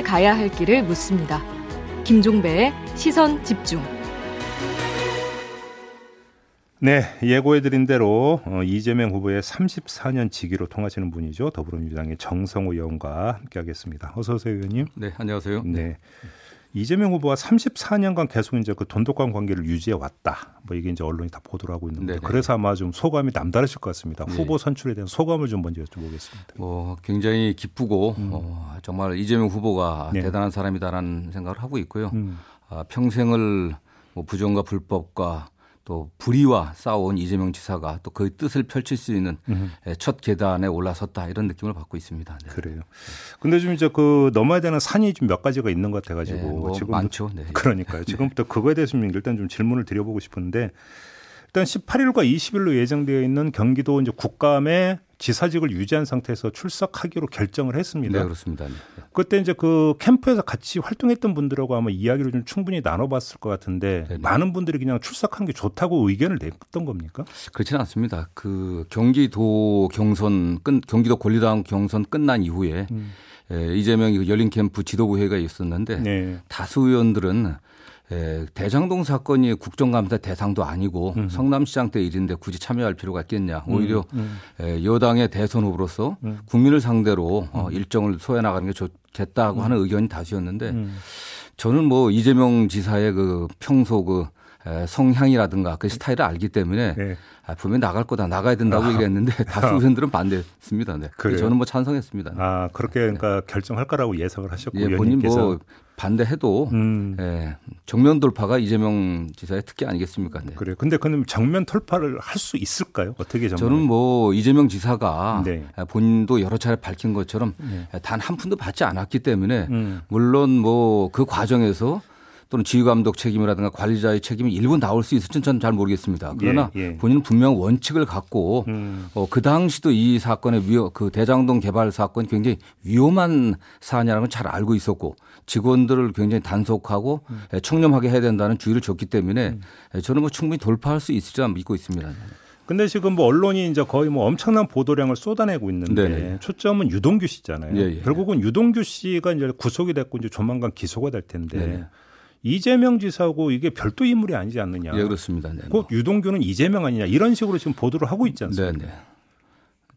함께 가야 할 길을 묻습니다. 김종배의 시선 집중. 네, 예고해드린 대로 어, 이재명 후보의 34년 직위로 통하시는 분이죠. 더불어민주당의 정성호 의원과 함께하겠습니다. 어서 오세요, 의원님. 네, 안녕하세요. 네. 이재명 후보가 34년간 계속 이제 그 돈독한 관계를 유지해 왔다. 뭐 이게 이제 언론이 다 보도를 하고 있는데 네네. 그래서 아마 좀 소감이 남다르실 것 같습니다. 네. 후보 선출에 대한 소감을 좀 먼저 여쭤보겠습니다. 뭐 굉장히 기쁘고 음. 어, 정말 이재명 후보가 네. 대단한 사람이다라는 생각을 하고 있고요. 음. 아, 평생을 뭐 부정과 불법과 또 불의와 싸운 이재명 지사가 또그 뜻을 펼칠 수 있는 음. 첫 계단에 올라섰다 이런 느낌을 받고 있습니다. 네. 그래요. 근데 좀 이제 그 넘어야 되는 산이 좀 몇 가지가 있는 것 같아가지고 네, 뭐 지금 많죠. 네. 그러니까요. 지금부터 그거에 대해서 일단 좀 질문을 드려보고 싶은데 일단 18일과 20일로 예정되어 있는 경기도 이제 국감에 지사직을 유지한 상태에서 출석하기로 결정을 했습니다. 네, 그렇습니다. 네. 그때 이제 그 캠프에서 같이 활동했던 분들하고 아마 이야기를 좀 충분히 나눠봤을 것 같은데 네네. 많은 분들이 그냥 출석한 게 좋다고 의견을 냈던 겁니까? 그렇지는 않습니다. 그 경기도 경선 끝 경기도 권리당 경선 끝난 이후에 음. 에, 이재명 열린 캠프 지도부 회의가 있었는데 네. 다수 의원들은 예, 대장동 사건이 국정감사 대상도 아니고 음. 성남시장 때 일인데 굳이 참여할 필요가 있겠냐. 음, 오히려 음. 음. 여당의 대선 후보로서 음. 국민을 상대로 어, 음. 일정을 소해 나가는 게 좋겠다고 하는 의견이 다수였는데 저는 뭐 이재명 지사의 그 평소 그 성향이라든가 그 스타일을 알기 때문에 네. 아, 분명히 나갈 거다 나가야 된다고 아. 얘기했는데 다수 의원들은 반대했습니다. 네. 그래요? 저는 뭐 찬성했습니다. 아 그렇게 그러니까 네. 결정할 거라고 예상을 하셨고 예, 본인 뭐 반대해도 음. 예, 정면 돌파가 이재명 지사의 특기 아니겠습니까? 네. 그래요. 근데 그럼 정면 돌파를 할 수 있을까요? 어떻게 정면? 저는 뭐 이재명 지사가 네. 본인도 여러 차례 밝힌 것처럼 네. 단한 푼도 받지 않았기 때문에 음. 물론 뭐 그 과정에서 또는 지휘감독 책임이라든가 관리자의 책임이 일부 나올 수 있을지는 저는 잘 모르겠습니다. 그러나 예, 예. 본인은 분명 원칙을 갖고 음. 어, 그 당시도 이 사건의 위험, 그 대장동 개발 사건이 굉장히 위험한 사안이라는 걸 잘 알고 있었고 직원들을 굉장히 단속하고 음. 청렴하게 해야 된다는 주의를 줬기 때문에 음. 저는 뭐 충분히 돌파할 수 있을지라 믿고 있습니다. 근데 지금 뭐 언론이 이제 거의 뭐 엄청난 보도량을 쏟아내고 있는데 네네. 초점은 유동규 씨잖아요. 예, 예. 결국은 유동규 씨가 이제 구속이 됐고 이제 조만간 기소가 될 텐데 네네. 이재명 지사하고 이게 별도 인물이 아니지 않느냐. 예, 그렇습니다. 네. 곧 유동규는 이재명 아니냐 이런 식으로 지금 보도를 하고 있지 않습니까? 네, 네.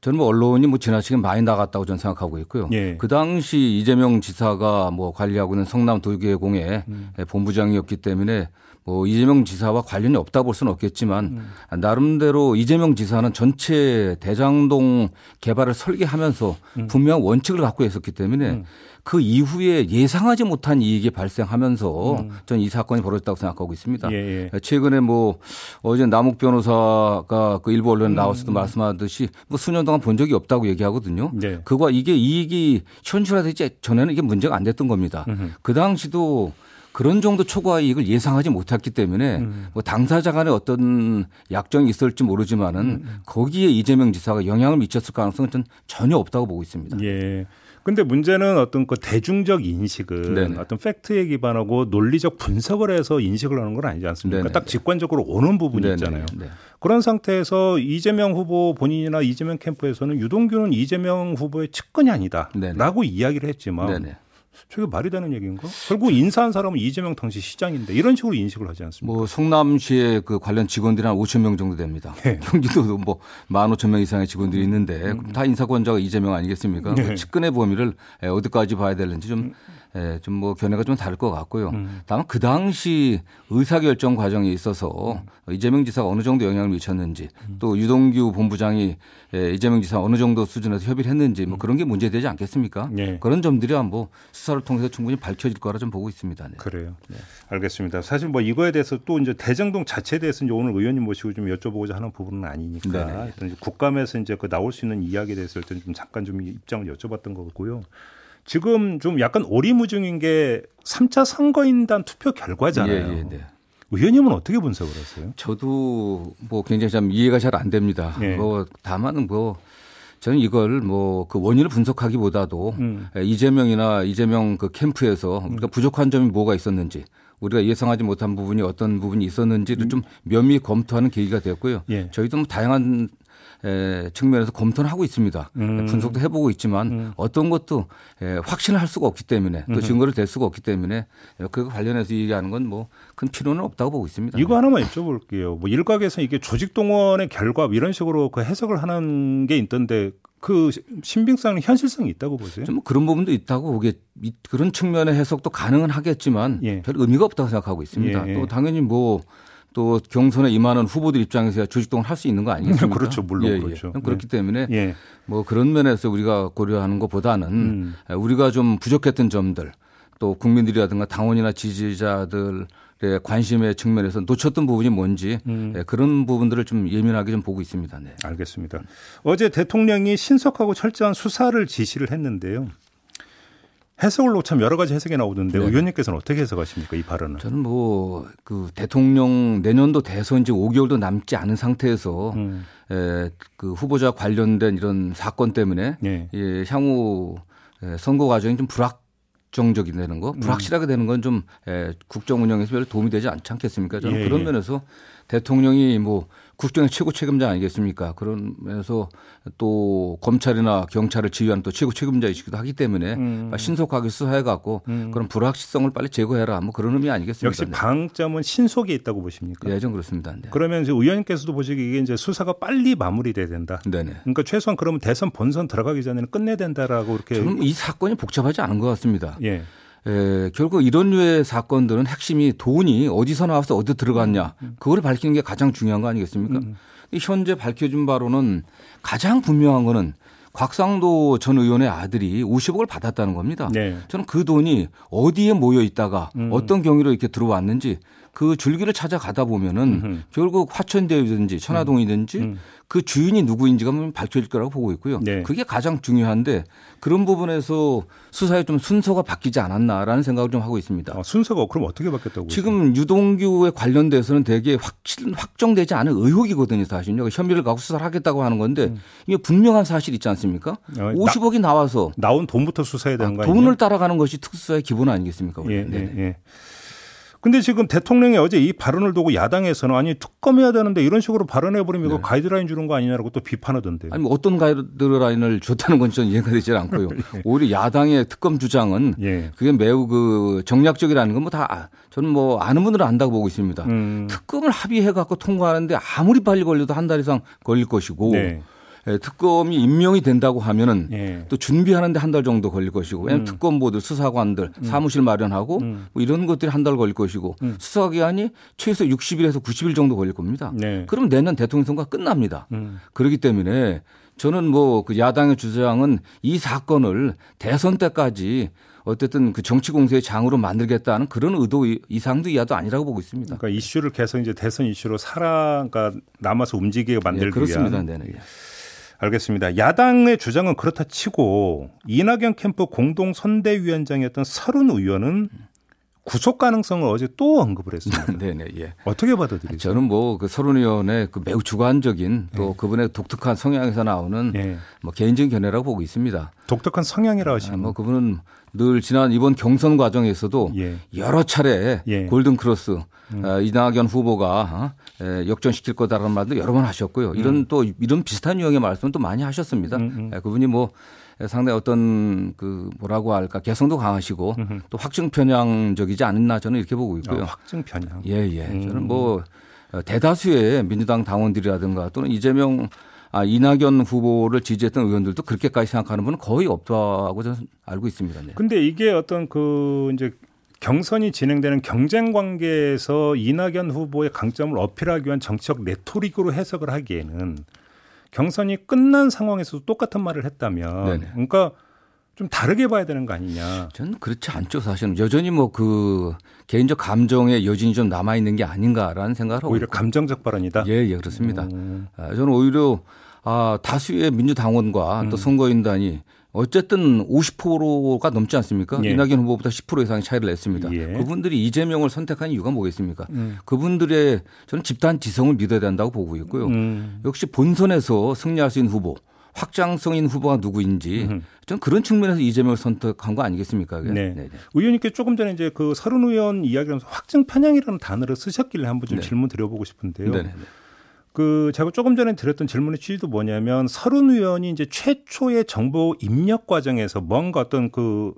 저는 뭐 언론이 뭐 지나치게 많이 나갔다고 저는 생각하고 있고요. 예. 그 당시 이재명 지사가 뭐 관리하고 있는 성남 도계공의 음. 본부장이었기 때문에 뭐 이재명 지사와 관련이 없다 볼 수는 없겠지만 음. 나름대로 이재명 지사는 전체 대장동 개발을 설계하면서 음. 분명 원칙을 갖고 있었기 때문에 음. 그 이후에 예상하지 못한 이익이 발생하면서 음. 저는 이 사건이 벌어졌다고 생각하고 있습니다. 예, 예. 최근에 뭐 어제 남욱 변호사가 그 일부 언론에 음. 나와서도 음. 말씀하듯이 뭐 수년 동안 본 적이 없다고 얘기하거든요. 네. 그거 이게 이익이 현실화되지 전에는 이게 문제가 안 됐던 겁니다. 음흠. 그 당시도 그런 정도 초과 이익을 예상하지 못했기 때문에 음. 뭐 당사자 간의 어떤 약정이 있을지 모르지만은 음. 음. 거기에 이재명 지사가 영향을 미쳤을 가능성은 전 전혀 없다고 보고 있습니다. 예. 근데 문제는 어떤 그 대중적 인식은 네네. 어떤 팩트에 기반하고 논리적 분석을 해서 인식을 하는 건 아니지 않습니까? 네네. 딱 직관적으로 오는 부분이 네네. 있잖아요. 네. 그런 상태에서 이재명 후보 본인이나 이재명 캠프에서는 유동규는 이재명 후보의 측근이 아니다라고 이야기를 했지만 저게 말이 되는 얘기인가? 결국 인사한 사람은 이재명 당시 시장인데 이런 식으로 인식을 하지 않습니까? 뭐 성남시의 그 관련 직원들이 한 5천 명 정도 됩니다. 네. 경기도도 뭐 15,000명 이상의 직원들이 있는데 음. 다 인사권자가 이재명 아니겠습니까? 네. 그 측근의 범위를 어디까지 봐야 되는지 좀 음. 예, 좀 뭐 견해가 좀 다를 것 같고요. 음. 다만 그 당시 의사결정 과정에 있어서 음. 이재명 지사가 어느 정도 영향을 미쳤는지 음. 또 유동규 본부장이 예, 이재명 지사 어느 정도 수준에서 협의를 했는지 뭐 음. 그런 게 문제되지 않겠습니까? 네. 그런 점들이야 뭐 수사를 통해서 충분히 밝혀질 거라 좀 보고 있습니다. 네. 그래요. 네. 알겠습니다. 사실 뭐 이거에 대해서 또 이제 대정동 자체에 대해서 이제 오늘 의원님 모시고 좀 여쭤보고자 하는 부분은 아니니까 네, 네. 일단 국감에서 이제 그 나올 수 있는 이야기에 대해서 일단 좀 잠깐 좀 입장을 여쭤봤던 거고요. 지금 좀 약간 오리무중인 게 3차 선거인단 투표 결과잖아요. 예, 예, 네. 의원님은 어떻게 분석을 하세요? 저도 뭐 굉장히 좀 이해가 잘 안 됩니다. 예. 뭐 다만 뭐 저는 이걸 뭐 그 원인을 분석하기보다도 음. 이재명이나 이재명 그 캠프에서 우리가 부족한 점이 뭐가 있었는지 우리가 예상하지 못한 부분이 어떤 부분이 있었는지를 음. 좀 면밀히 검토하는 계기가 되었고요. 예. 저희도 뭐 다양한 에, 측면에서 검토는 하고 있습니다. 음. 분석도 해보고 있지만 음. 어떤 것도 에, 확신을 할 수가 없기 때문에 또 음. 증거를 댈 수가 없기 때문에 그 관련해서 얘기하는 건 뭐 큰 필요는 없다고 보고 있습니다. 이거 하나만 여쭤볼게요. 뭐 일각에서 이게 조직 동원의 결과 뭐 이런 식으로 그 해석을 하는 게 있던데 그 신빙성은 현실성이 있다고 보세요? 좀 그런 부분도 있다고 보게 그런 측면의 해석도 가능은 하겠지만 예. 별 의미가 없다고 생각하고 있습니다. 예. 또 당연히 뭐 또 경선에 임하는 후보들 입장에서 조직동을 할 수 있는 거 아니겠습니까? 그렇죠, 물론 예, 예. 그렇죠. 그렇기 때문에 예. 뭐 그런 면에서 우리가 고려하는 것보다는 음. 우리가 좀 부족했던 점들 또 국민들이라든가 당원이나 지지자들 의 관심의 측면에서 놓쳤던 부분이 뭔지 음. 예, 그런 부분들을 좀 예민하게 좀 보고 있습니다. 네. 알겠습니다. 어제 대통령이 신속하고 철저한 수사를 지시를 했는데요. 해석을 놓참 여러 가지 해석이 나오던데 네. 의원님께서는 어떻게 해석하십니까 이 발언은? 저는 뭐 그 대통령 내년도 대선 이제 5개월도 남지 않은 상태에서 음. 에, 그 후보자 관련된 이런 사건 때문에 네. 예, 향후 선거 과정이 좀 불확 정적이 되는 거, 불확실하게 되는 건 좀 국정 운영에서 별로 도움이 되지 않지 않겠습니까? 저는 예, 그런 예. 면에서 대통령이 뭐 국정의 최고 책임자 아니겠습니까? 그러면서 또 검찰이나 경찰을 지휘하는 또 최고 책임자이시기도 하기 때문에 음. 신속하게 수사해 갖고 음. 그런 불확실성을 빨리 제거해라. 뭐 그런 의미 아니겠습니까? 역시 방점은 신속에 있다고 보십니까? 예, 전 그렇습니다. 네. 그러면 이제 의원님께서도 보시기에 이게 이제 수사가 빨리 마무리돼야 된다. 네네. 그러니까 최소한 그러면 대선 본선 들어가기 전에는 끝내야 된다라고 이렇게 저는 이 사건이 복잡하지 않은 것 같습니다. 예. 에, 결국 이런 류의 사건들은 핵심이 돈이 어디서 나와서 어디 들어갔냐 음, 음. 그걸 밝히는 게 가장 중요한 거 아니겠습니까? 음. 현재 밝혀진 바로는 가장 분명한 거는 곽상도 전 의원의 아들이 50억을 받았다는 겁니다. 네. 저는 그 돈이 어디에 모여 있다가 음. 어떤 경위로 이렇게 들어왔는지 그 줄기를 찾아가다 보면은 음흠. 결국 화천대유든지 천화동이든지 음. 그 주인이 누구인지가 밝혀질 거라고 보고 있고요. 네. 그게 가장 중요한데 그런 부분에서 수사에 좀 순서가 바뀌지 않았나라는 생각을 좀 하고 있습니다. 아, 순서가 그럼 어떻게 바뀌었다고? 지금 유동규에 관련돼서는 되게 확실 확정되지 않은 의혹이거든요, 사실요. 혐의를 갖고 수사를 하겠다고 하는 건데 음. 이게 분명한 사실 있지 않습니까? 어, 50억이 나, 와서 나온 돈부터 수사해야 되는 아, 거 아니에요? 돈을 따라가는 것이 특수사의 기본 아니겠습니까? 예, 예, 예. 근데 지금 대통령이 어제 이 발언을 두고 야당에서는 아니 특검해야 되는데 이런 식으로 발언해 버리면 네. 이거 가이드라인 주는 거 아니냐라고 또 비판하던데요. 아니 뭐 어떤 가이드라인을 줬다는 건 저는 이해가 되지 않고요. 예. 오히려 야당의 특검 주장은 예. 그게 매우 그 정략적이라는 건 뭐 다 저는 뭐 아는 분들은 안다고 보고 있습니다. 음. 특검을 합의해 갖고 통과하는데 아무리 빨리 걸려도 한 달 이상 걸릴 것이고 네. 예, 특검이 임명이 된다고 하면은 예. 또 준비하는데 한 달 정도 걸릴 것이고 왜냐하면 음. 특검보들 수사관들 음. 사무실 마련하고 음. 뭐 이런 것들이 한 달 걸릴 것이고 음. 수사 기간이 최소 60일에서 90일 정도 걸릴 겁니다. 네. 그럼 내년 대통령 선거가 끝납니다. 음. 그렇기 때문에 저는 뭐 그 야당의 주장은 이 사건을 대선 때까지 어쨌든 그 정치 공세의 장으로 만들겠다는 그런 의도 이상도 이하도 아니라고 보고 있습니다. 그러니까 이슈를 계속 이제 대선 이슈로 살아 그러니까 남아서 움직이게 만들기 네, 그렇습니다. 위한. 네네. 알겠습니다. 야당의 주장은 그렇다 치고 이낙연 캠프 공동 선대위원장이었던 설훈 의원은 구속 가능성을 어제 또 언급을 했습니다. 네네, 예. 어떻게 받아들이세요? 저는 뭐 그 설훈 의원의 그 매우 주관적인 또 네. 그분의 독특한 성향에서 나오는 네. 뭐 개인적인 견해라고 보고 있습니다. 독특한 성향이라 하시면 아, 뭐 그분은 늘 지난 이번 경선 과정에서도 예. 여러 차례 예. 골든 크로스 음. 어, 이낙연 후보가 어, 역전시킬 거다라는 말도 여러 번 하셨고요. 이런 음. 또 이런 비슷한 유형의 말씀은 또 많이 하셨습니다. 음, 음. 그분이 뭐 상당히 어떤 그 뭐라고 할까 개성도 강하시고 음흠. 또 확증 편향적이지 않나 저는 이렇게 보고 있고요. 어, 확증 편향. 예, 예. 음. 저는 뭐 대다수의 민주당 당원들이라든가 또는 이재명 아, 이낙연 후보를 지지했던 의원들도 그렇게까지 생각하는 분은 거의 없다고 저는 알고 있습니다. 네. 근데 이게 어떤 그 이제 경선이 진행되는 경쟁 관계에서 이낙연 후보의 강점을 어필하기 위한 정치적 레토릭으로 해석을 하기에는 경선이 끝난 상황에서도 똑같은 말을 했다면 네네. 그러니까 좀 다르게 봐야 되는 거 아니냐. 저는 그렇지 않죠. 사실은 여전히 뭐 그 개인적 감정의 여진이 좀 남아 있는 게 아닌가라는 생각을 하고 오히려. 감정적 발언이다. 예, 예, 그렇습니다. 음. 저는 오히려 아, 다수의 민주당원과 음. 또 선거인단이 어쨌든 50%가 넘지 않습니까? 예. 이낙연 후보보다 10% 이상의 차이를 냈습니다. 예. 그분들이 이재명을 선택한 이유가 뭐겠습니까? 음. 그분들의 저는 집단 지성을 믿어야 된다고 보고 있고요. 음. 역시 본선에서 승리할 수 있는 후보, 확장성인 후보가 누구인지 음. 저는 그런 측면에서 이재명을 선택한 거 아니겠습니까? 네. 네. 네. 의원님께 조금 전에 이제 그 서른 의원 이야기하면서 확증 편향이라는 단어를 쓰셨길래 한번 좀 네. 질문 드려보고 싶은데요. 네. 네, 네. 그 제가 조금 전에 드렸던 질문의 취지도 뭐냐면 서른 의원이 이제 최초의 정보 입력 과정에서 뭔가 어떤 그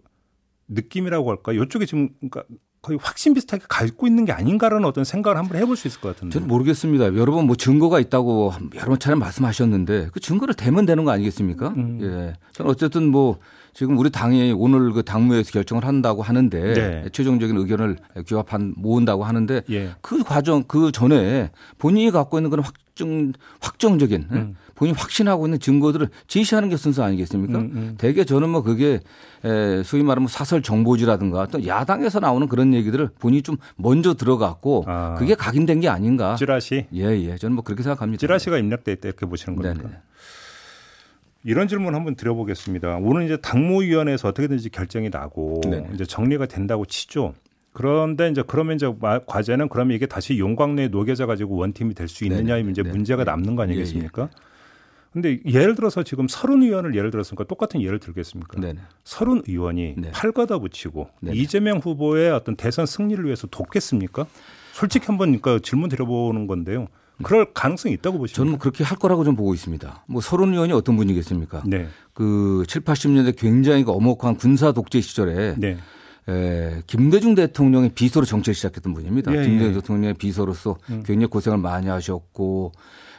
느낌이라고 할까? 이쪽에 지금 그러니까 거의 확신 비슷하게 갖고 있는 게 아닌가라는 어떤 생각을 한번 해볼 수 있을 것 같은데. 저는 모르겠습니다. 여러 번뭐 증거가 있다고 여러 차례 말씀하셨는데 그 증거를 대면 되는 거 아니겠습니까? 음. 예. 저는 어쨌든 뭐 지금 우리 당이 오늘 그 당무에서 결정을 한다고 하는데 네. 최종적인 의견을 규합한 모은다고 하는데 예. 그 과정 그 전에 본인이 갖고 있는 그런 확 정 확정적인 예? 음. 본인이 확신하고 있는 증거들을 제시하는 게 순서 아니겠습니까? 음, 음. 대개 저는 뭐 그게 에 소위 말하면 사설 정보지라든가 또 야당에서 나오는 그런 얘기들을 본인이 좀 먼저 들어갔고 아. 그게 각인된 게 아닌가. 찌라시? 예, 예. 저는 뭐 그렇게 생각합니다. 찌라시가 입력돼 있다 이렇게 보시는 겁니까? 네네. 이런 질문 한번 드려보겠습니다. 오늘 이제 당무위원회에서 어떻게든지 결정이 나고 네네. 이제 정리가 된다고 치죠. 그런데 이제 그러면 이제 과제는 그러면 이게 다시 용광로에 녹여져 가지고 원팀이 될 수 있느냐 이제 문제가 남는 거 아니겠습니까? 예, 예. 근데 예를 들어서 지금 서른 의원을 예를 들었으니까 똑같은 예를 들겠습니까? 서른 의원이 네. 팔 걷어 붙이고 네네. 이재명 후보의 어떤 대선 승리를 위해서 돕겠습니까? 솔직히 한번 그러니까 질문 드려보는 건데요. 그럴 가능성이 있다고 보시죠? 저는 뭐 그렇게 할 거라고 좀 보고 있습니다. 뭐 서른 의원이 어떤 분이겠습니까? 네. 그 7, 80년대 굉장히 그 엄혹한 군사 독재 시절에 네. 에, 김대중 대통령의 비서로 정치를 시작했던 분입니다. 예, 김대중 예. 대통령의 비서로서 음. 굉장히 고생을 많이 하셨고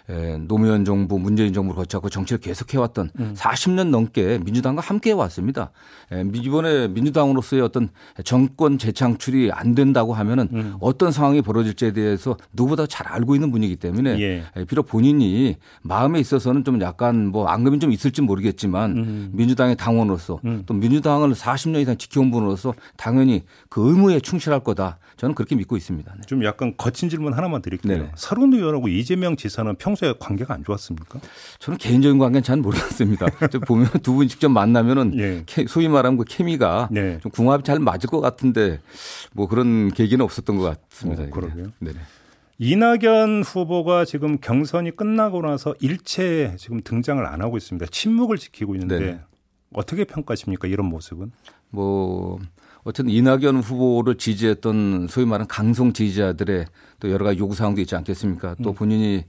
에, 노무현 정부, 문재인 정부를 거쳐고 정치를 계속해왔던 음. 40년 넘게 민주당과 함께 해왔습니다. 에, 이번에 민주당으로서의 어떤 정권 재창출이 안 된다고 하면은 음. 어떤 상황이 벌어질지에 대해서 누구보다 잘 알고 있는 분이기 때문에 예. 에, 비록 본인이 마음에 있어서는 좀 약간 뭐 앙금이 좀 있을지 모르겠지만 음. 민주당의 당원으로서 음. 또 민주당을 40년 이상 지켜온 분으로서 당연히 그 의무에 충실할 거다. 저는 그렇게 믿고 있습니다. 네. 좀 약간 거친 질문 하나만 드릴게요. 네 서른 의원하고 이재명 지사는 평 소에 관계가 안 좋았습니까? 저는 개인적인 관계는 잘 모르겠습니다. 보면 두 분 직접 만나면은 예. 소위 말하면 그 케미가 네. 좀 궁합이 잘 맞을 것 같은데 뭐 그런 계기는 없었던 것 같습니다. 어, 그러게요. 네. 이낙연 후보가 지금 경선이 끝나고 나서 일체 지금 등장을 안 하고 있습니다. 침묵을 지키고 있는데 네네. 어떻게 평가하십니까? 이런 모습은? 뭐 어쨌든 이낙연 후보를 지지했던 소위 말하는 강성 지지자들의 또 여러 가지 요구 사항도 있지 않겠습니까? 또 음. 본인이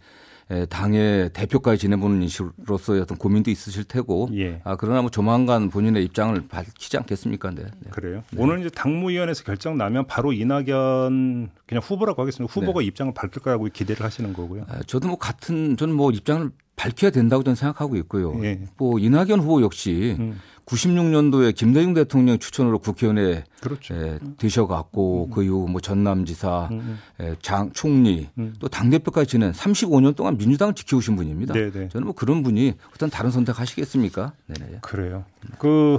당의 대표까지 지내보는 인식으로서의 어떤 고민도 있으실 테고. 예. 아, 그러나 뭐 조만간 본인의 입장을 밝히지 않겠습니까? 네. 네. 그래요. 네. 오늘 이제 당무위원회에서 결정 나면 바로 이낙연 그냥 후보라고 하겠습니다. 후보가 네. 입장을 밝힐 거라고 기대를 하시는 거고요. 아, 저도 뭐 같은 저는 뭐 입장을 밝혀야 된다고 저는 생각하고 있고요. 예. 뭐 이낙연 후보 역시 음. 96년도에 김대중 대통령 추천으로 국회의원에 그렇죠. 에, 되셔갖고 음. 그 이후 뭐 전남지사, 음. 에, 장 총리 음. 또당 대표까지 지낸 35년 동안 민주당을 지켜오신 분입니다. 네네. 저는 뭐 그런 분이 어떤 다른 선택하시겠습니까? 네네. 그래요. 그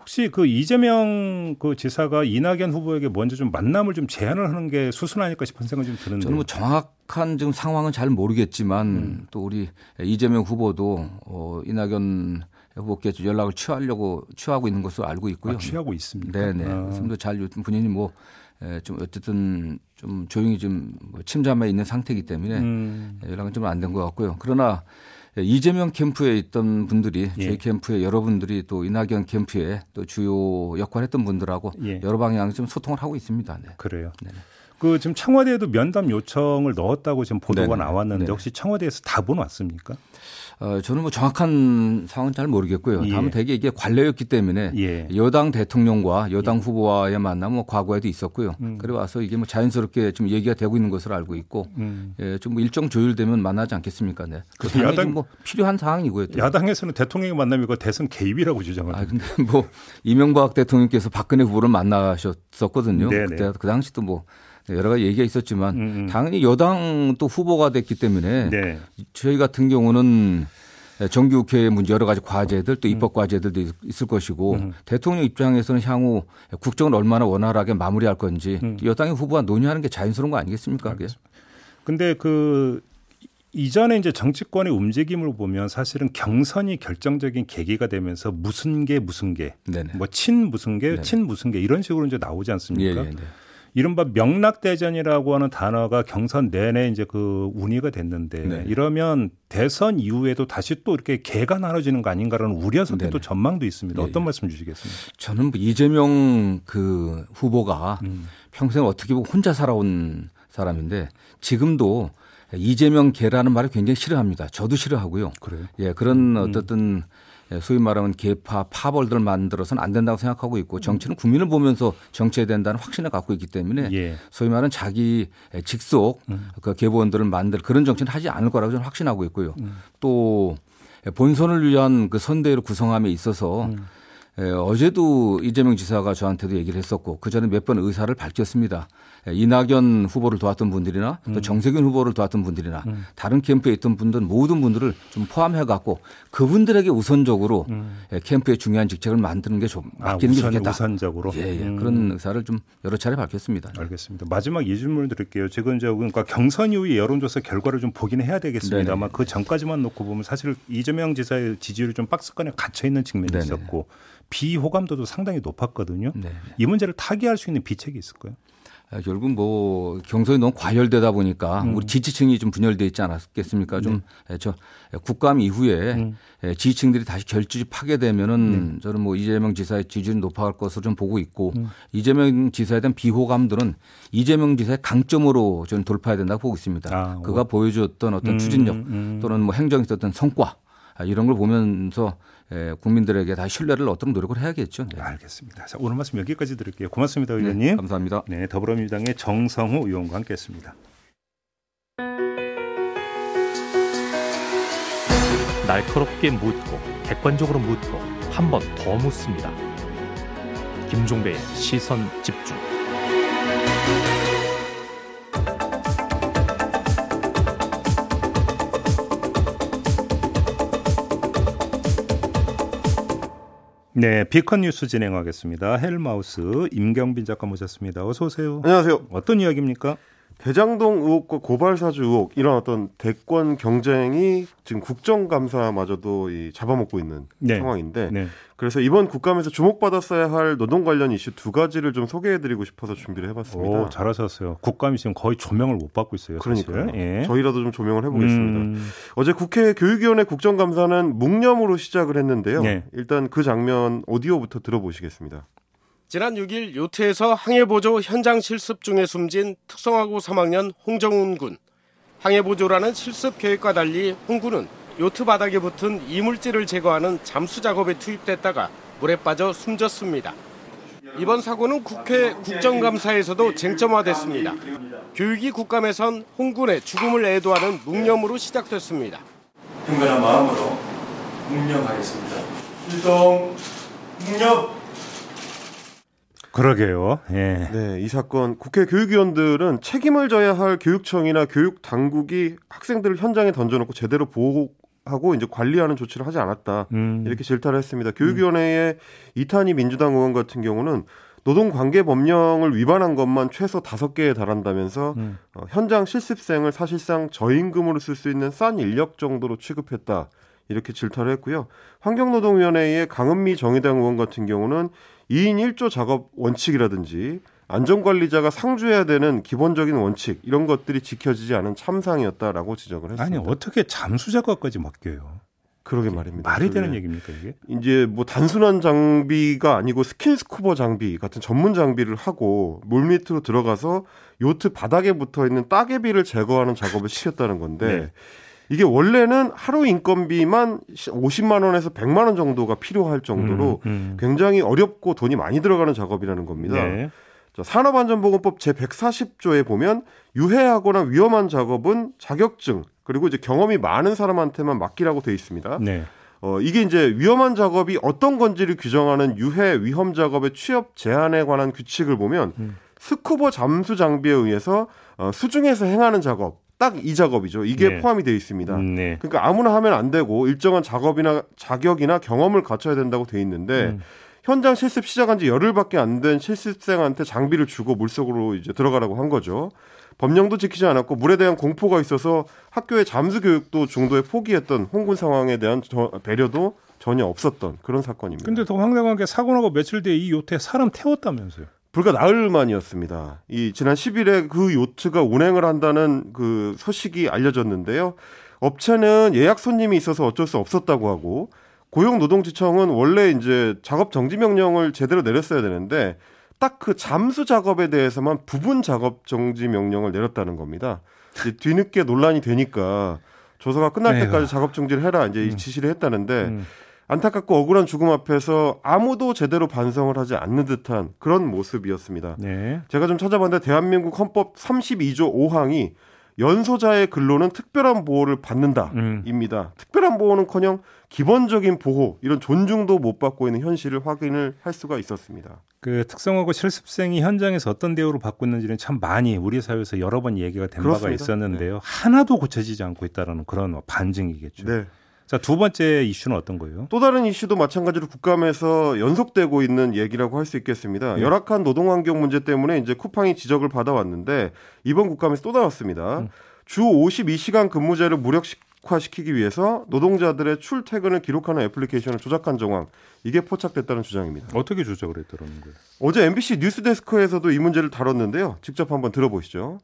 혹시 그 이재명 그 지사가 이낙연 후보에게 먼저 좀 만남을 좀 제안을 하는 게 수순하니까 싶은 생각이 좀 드는데. 저는 뭐 정확한 지금 상황은 잘 모르겠지만 음. 또 우리 이재명 후보도 어 이낙연 후보께 연락을 취하려고 취하고 있는 것으로 알고 있고요. 아, 취하고 있습니다. 네네. 아. 좀더 잘 요즘 본인이 뭐 좀 어쨌든 좀 조용히 좀뭐 침잠해 있는 상태이기 때문에 음. 연락은 좀 안 된 것 같고요. 그러나 이재명 캠프에 있던 분들이 예. 저희 캠프에 여러분들이 또 이낙연 캠프에 또 주요 역할을 했던 분들하고 예. 여러 방향에서 좀 소통을 하고 있습니다. 네. 그래요. 네. 그 지금 청와대에도 면담 요청을 넣었다고 지금 보도가 네네. 나왔는데 네네. 혹시 청와대에서 답은 왔습니까? 어, 저는 뭐 정확한 상황은 잘 모르겠고요. 예. 다만 대개 이게 관례였기 때문에 예. 여당 대통령과 여당 예. 후보와의 만남은 뭐 과거에도 있었고요. 음. 그래 와서 이게 뭐 자연스럽게 좀 얘기가 되고 있는 것으로 알고 있고 음. 예, 좀 뭐 일정 조율되면 만나지 않겠습니까? 네. 그 야당 뭐 필요한 상황이고요. 또. 야당에서는 대통령의 만남이 거 대선 개입이라고 주장을. 아 근데 뭐 이명박 대통령께서 박근혜 후보를 만나셨었거든요. 네네. 그때 그 당시도 뭐 여러 가지 얘기가 있었지만 음, 음. 당연히 여당 또 후보가 됐기 때문에 네. 저희 같은 경우는 정규국회 문제 여러 가지 과제들 또 음. 입법 과제들도 있을 것이고 음. 대통령 입장에서는 향후 국정을 얼마나 원활하게 마무리할 건지 음. 여당의 후보와 논의하는 게 자연스러운 거 아니겠습니까? 그게. 근데 그 이전에 이제 정치권의 움직임을 보면 사실은 경선이 결정적인 계기가 되면서 무슨 게 무슨 게, 뭐 친 무슨 게, 친 무슨 게 이런 식으로 이제 나오지 않습니까? 예, 예, 네. 이른바 명락대전이라고 하는 단어가 경선 내내 이제 그 운의가 됐는데 네. 이러면 대선 이후에도 다시 또 이렇게 개가 나눠지는 거 아닌가라는 우려선도 또 전망도 있습니다. 네. 어떤 말씀 주시겠습니까? 저는 뭐 이재명 그 후보가 음. 평생 어떻게 보면 혼자 살아온 사람인데 지금도 이재명 개라는 말을 굉장히 싫어합니다. 저도 싫어하고요. 그래요? 예, 그런 음. 어떻든 소위 말하면 개파 파벌들 만들어서는 안 된다고 생각하고 있고 정치는 국민을 보면서 정치해야 된다는 확신을 갖고 있기 때문에 예. 소위 말하는 자기 직속 음. 그 개보원들을 만들 그런 정치는 하지 않을 거라고 저는 확신하고 있고요. 음. 또 본선을 위한 그 선대위를 구성함에 있어서 음. 예, 어제도 이재명 지사가 저한테도 얘기를 했었고 그 전에 몇 번 의사를 밝혔습니다. 예, 이낙연 후보를 도왔던 분들이나 또 음. 정세균 후보를 도왔던 분들이나 음. 다른 캠프에 있던 분들 모든 분들을 좀 포함해 갖고 그분들에게 우선적으로 음. 예, 캠프의 중요한 직책을 만드는 게 좀 맡기는 아, 우선, 게 좋겠다. 우선적으로. 예, 예. 음. 그런 의사를 좀 여러 차례 밝혔습니다. 알겠습니다. 마지막 이 질문을 드릴게요. 지금 이제 그러니까 경선 이후의 여론조사 결과를 좀 보기는 해야 되겠습니다. 아마 그 전까지만 놓고 보면 사실 이재명 지사의 지지율이 좀 박스권에 갇혀 있는 측면이 네네. 있었고 비호감도도 상당히 높았거든요. 네네. 이 문제를 타개할 수 있는 비책이 있을까요? 아, 결국 뭐 경선이 너무 과열되다 보니까 음. 우리 지지층이 좀 분열돼 있지 않았겠습니까? 좀저 네. 예, 국감 이후에 음. 예, 지지층들이 다시 결집하게 되면은 네. 저는 뭐 이재명 지사의 지지율이 높아갈 것으로 좀 보고 있고 음. 이재명 지사에 대한 비호감들은 이재명 지사의 강점으로 저는 돌파해야 된다고 보고 있습니다. 아, 그가 보여줬던 어떤 음, 추진력 음. 또는 뭐 행정에 있었던 성과 아, 이런 걸 보면서 예, 국민들에게 다시 신뢰를 얻도록 노력을 해야겠죠. 네. 알겠습니다. 자, 오늘 말씀 여기까지 드릴게요. 고맙습니다, 의원님. 네, 감사합니다. 네, 더불어민주당의 정성호 의원과 함께했습니다. 날카롭게 묻고 객관적으로 묻고 한 번 더 묻습니다. 김종배의 시선 집중. 네, 비컨 뉴스 진행하겠습니다. 헬마우스 임경빈 작가 모셨습니다. 어서 오세요. 안녕하세요. 어떤 이야기입니까? 대장동 의혹과 고발 사주 의혹 이런 어떤 대권 경쟁이 지금 국정감사마저도 이 잡아먹고 있는 네. 상황인데 네. 그래서 이번 국감에서 주목받았어야 할 노동 관련 이슈 두 가지를 좀 소개해드리고 싶어서 준비를 해봤습니다. 오, 잘하셨어요. 국감이 지금 거의 조명을 못 받고 있어요. 그러니까 예. 저희라도 좀 조명을 해보겠습니다. 음... 어제 국회 교육위원회 국정감사는 묵념으로 시작을 했는데요. 네. 일단 그 장면 오디오부터 들어보시겠습니다. 지난 6일 요트에서 항해보조 현장 실습 중에 숨진 특성화고 3학년 홍정훈 군. 항해보조라는 실습 계획과 달리 홍 군은 요트 바닥에 붙은 이물질을 제거하는 잠수 작업에 투입됐다가 물에 빠져 숨졌습니다. 이번 사고는 국회 국정감사에서도 쟁점화됐습니다. 교육위 국감에선 홍 군의 죽음을 애도하는 묵념으로 시작됐습니다. 경건한 마음으로 묵념하겠습니다. 일동 묵념. 그러게요. 예. 네, 이 사건 국회 교육위원들은 책임을 져야 할 교육청이나 교육 당국이 학생들을 현장에 던져놓고 제대로 보호하고 이제 관리하는 조치를 하지 않았다. 음. 이렇게 질타를 했습니다. 교육위원회의 음. 이탄희 민주당 의원 같은 경우는 노동관계 법령을 위반한 것만 최소 다섯 개에 달한다면서 음. 어, 현장 실습생을 사실상 저임금으로 쓸 수 있는 싼 인력 정도로 취급했다. 이렇게 질타를 했고요. 환경노동위원회의 강은미 정의당 의원 같은 경우는 2인 1조 작업 원칙이라든지 안전관리자가 상주해야 되는 기본적인 원칙 이런 것들이 지켜지지 않은 참상이었다라고 지적을 했습니다. 아니 어떻게 잠수 작업까지 맡겨요? 그러게 말입니다. 말이 되는 얘기입니까 이게? 이제 뭐 단순한 장비가 아니고 스킨스쿠버 장비 같은 전문 장비를 하고 물 밑으로 들어가서 요트 바닥에 붙어 있는 따개비를 제거하는 작업을 시켰다는 건데 네. 이게 원래는 하루 인건비만 50만 원에서 100만 원 정도가 필요할 정도로 음, 음. 굉장히 어렵고 돈이 많이 들어가는 작업이라는 겁니다. 네. 산업안전보건법 제140조에 보면 유해하거나 위험한 작업은 자격증 그리고 이제 경험이 많은 사람한테만 맡기라고 돼 있습니다. 네. 어, 이게 이제 위험한 작업이 어떤 건지를 규정하는 유해 위험 작업의 취업 제한에 관한 규칙을 보면 음. 스쿠버 잠수 장비에 의해서 어, 수중에서 행하는 작업 딱 이 작업이죠. 이게 네. 포함이 되어 있습니다. 음, 네. 그러니까 아무나 하면 안 되고 일정한 작업이나 자격이나 경험을 갖춰야 된다고 돼 있는데 음. 현장 실습 시작한 지 열흘밖에 안 된 실습생한테 장비를 주고 물속으로 이제 들어가라고 한 거죠. 법령도 지키지 않았고 물에 대한 공포가 있어서 학교의 잠수 교육도 중도에 포기했던 홍군 상황에 대한 배려도 전혀 없었던 그런 사건입니다. 근데 더 황당한 게 사고 나고 며칠 뒤에 이 요트에 사람 태웠다면서요. 불과 나흘 만이었습니다. 이 지난 10일에 그 요트가 운행을 한다는 그 소식이 알려졌는데요. 업체는 예약 손님이 있어서 어쩔 수 없었다고 하고 고용노동지청은 원래 이제 작업 정지 명령을 제대로 내렸어야 되는데 딱 그 잠수 작업에 대해서만 부분 작업 정지 명령을 내렸다는 겁니다. 뒤늦게 논란이 되니까 조사가 끝날 때까지 작업 중지를 해라 이제 음. 지시를 했다는데 음. 안타깝고 억울한 죽음 앞에서 아무도 제대로 반성을 하지 않는 듯한 그런 모습이었습니다. 네. 제가 좀 찾아봤는데 대한민국 헌법 32조 5항이 연소자의 근로는 특별한 보호를 받는다입니다. 음. 특별한 보호는커녕 기본적인 보호 이런 존중도 못 받고 있는 현실을 확인을 할 수가 있었습니다. 그 특성화고 실습생이 현장에서 어떤 대우를 받고 있는지는 참 많이 우리 사회에서 여러 번 얘기가 된 그렇습니다. 바가 있었는데요. 네. 하나도 고쳐지지 않고 있다는 그런 반증이겠죠. 네. 자, 두 번째 이슈는 어떤 거예요? 또 다른 이슈도 마찬가지로 국감에서 연속되고 있는 얘기라고 할 수 있겠습니다. 네. 열악한 노동 환경 문제 때문에 이제 쿠팡이 지적을 받아왔는데 이번 국감에서 또 나왔습니다. 음. 주 52시간 근무제를 무력화시키기 위해서 노동자들의 출퇴근을 기록하는 애플리케이션을 조작한 정황 이게 포착됐다는 주장입니다. 어떻게 조작을 했더라는 거예요? 어제 MBC 뉴스데스크에서도 이 문제를 다뤘는데요. 직접 한번 들어보시죠.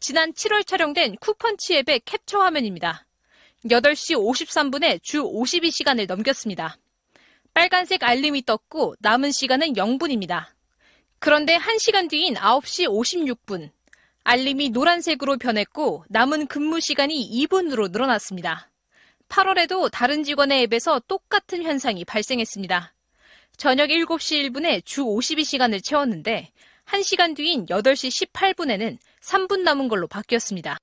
지난 7월 촬영된 쿠펀치 앱의 캡처 화면입니다. 8시 53분에 주 52시간을 넘겼습니다. 빨간색 알림이 떴고 남은 시간은 0분입니다. 그런데 1시간 뒤인 9시 56분, 알림이 노란색으로 변했고 남은 근무 시간이 2분으로 늘어났습니다. 8월에도 다른 직원의 앱에서 똑같은 현상이 발생했습니다. 저녁 7시 1분에 주 52시간을 채웠는데 1시간 뒤인 8시 18분에는 3분 남은 걸로 바뀌었습니다.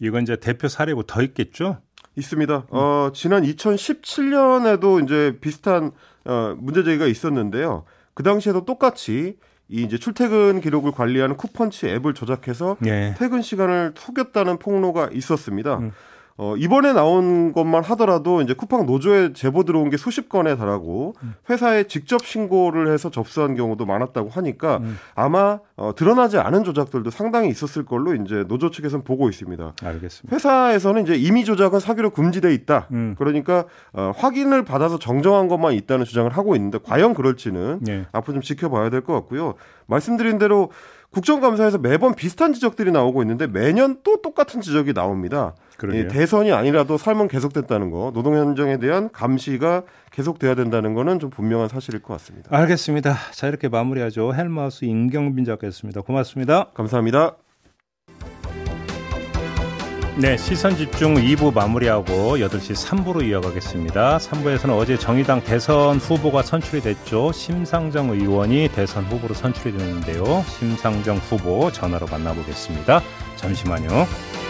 이건 이제 대표 사례고 더 있겠죠? 있습니다. 음. 어, 지난 2017년에도 이제 비슷한 어, 문제 제기가 있었는데요. 그 당시에도 똑같이 이 이제 출퇴근 기록을 관리하는 쿠펀치 앱을 조작해서 예. 퇴근 시간을 속였다는 폭로가 있었습니다. 음. 어, 이번에 나온 것만 하더라도 이제 쿠팡 노조에 제보 들어온 게 수십 건에 달하고 음. 회사에 직접 신고를 해서 접수한 경우도 많았다고 하니까 음. 아마 어, 드러나지 않은 조작들도 상당히 있었을 걸로 이제 노조 측에서는 보고 있습니다. 알겠습니다. 회사에서는 이제 임의 조작은 사기로 금지돼 있다. 음. 그러니까 어, 확인을 받아서 정정한 것만 있다는 주장을 하고 있는데 과연 그럴지는 예. 앞으로 좀 지켜봐야 될 것 같고요. 말씀드린 대로 국정감사에서 매번 비슷한 지적들이 나오고 있는데 매년 또 똑같은 지적이 나옵니다. 예, 대선이 아니라도 삶은 계속됐다는 거, 노동 현장에 대한 감시가 계속돼야 된다는 거는 좀 분명한 사실일 것 같습니다. 알겠습니다. 자 이렇게 마무리하죠. 헬마우스 임경빈 작가였습니다. 고맙습니다. 감사합니다. 네, 시선 집중 2부 마무리하고 8시 3부로 이어가겠습니다. 3부에서는 어제 정의당 대선 후보가 선출이 됐죠. 심상정 의원이 대선 후보로 선출이 됐는데요. 심상정 후보 전화로 만나보겠습니다. 잠시만요.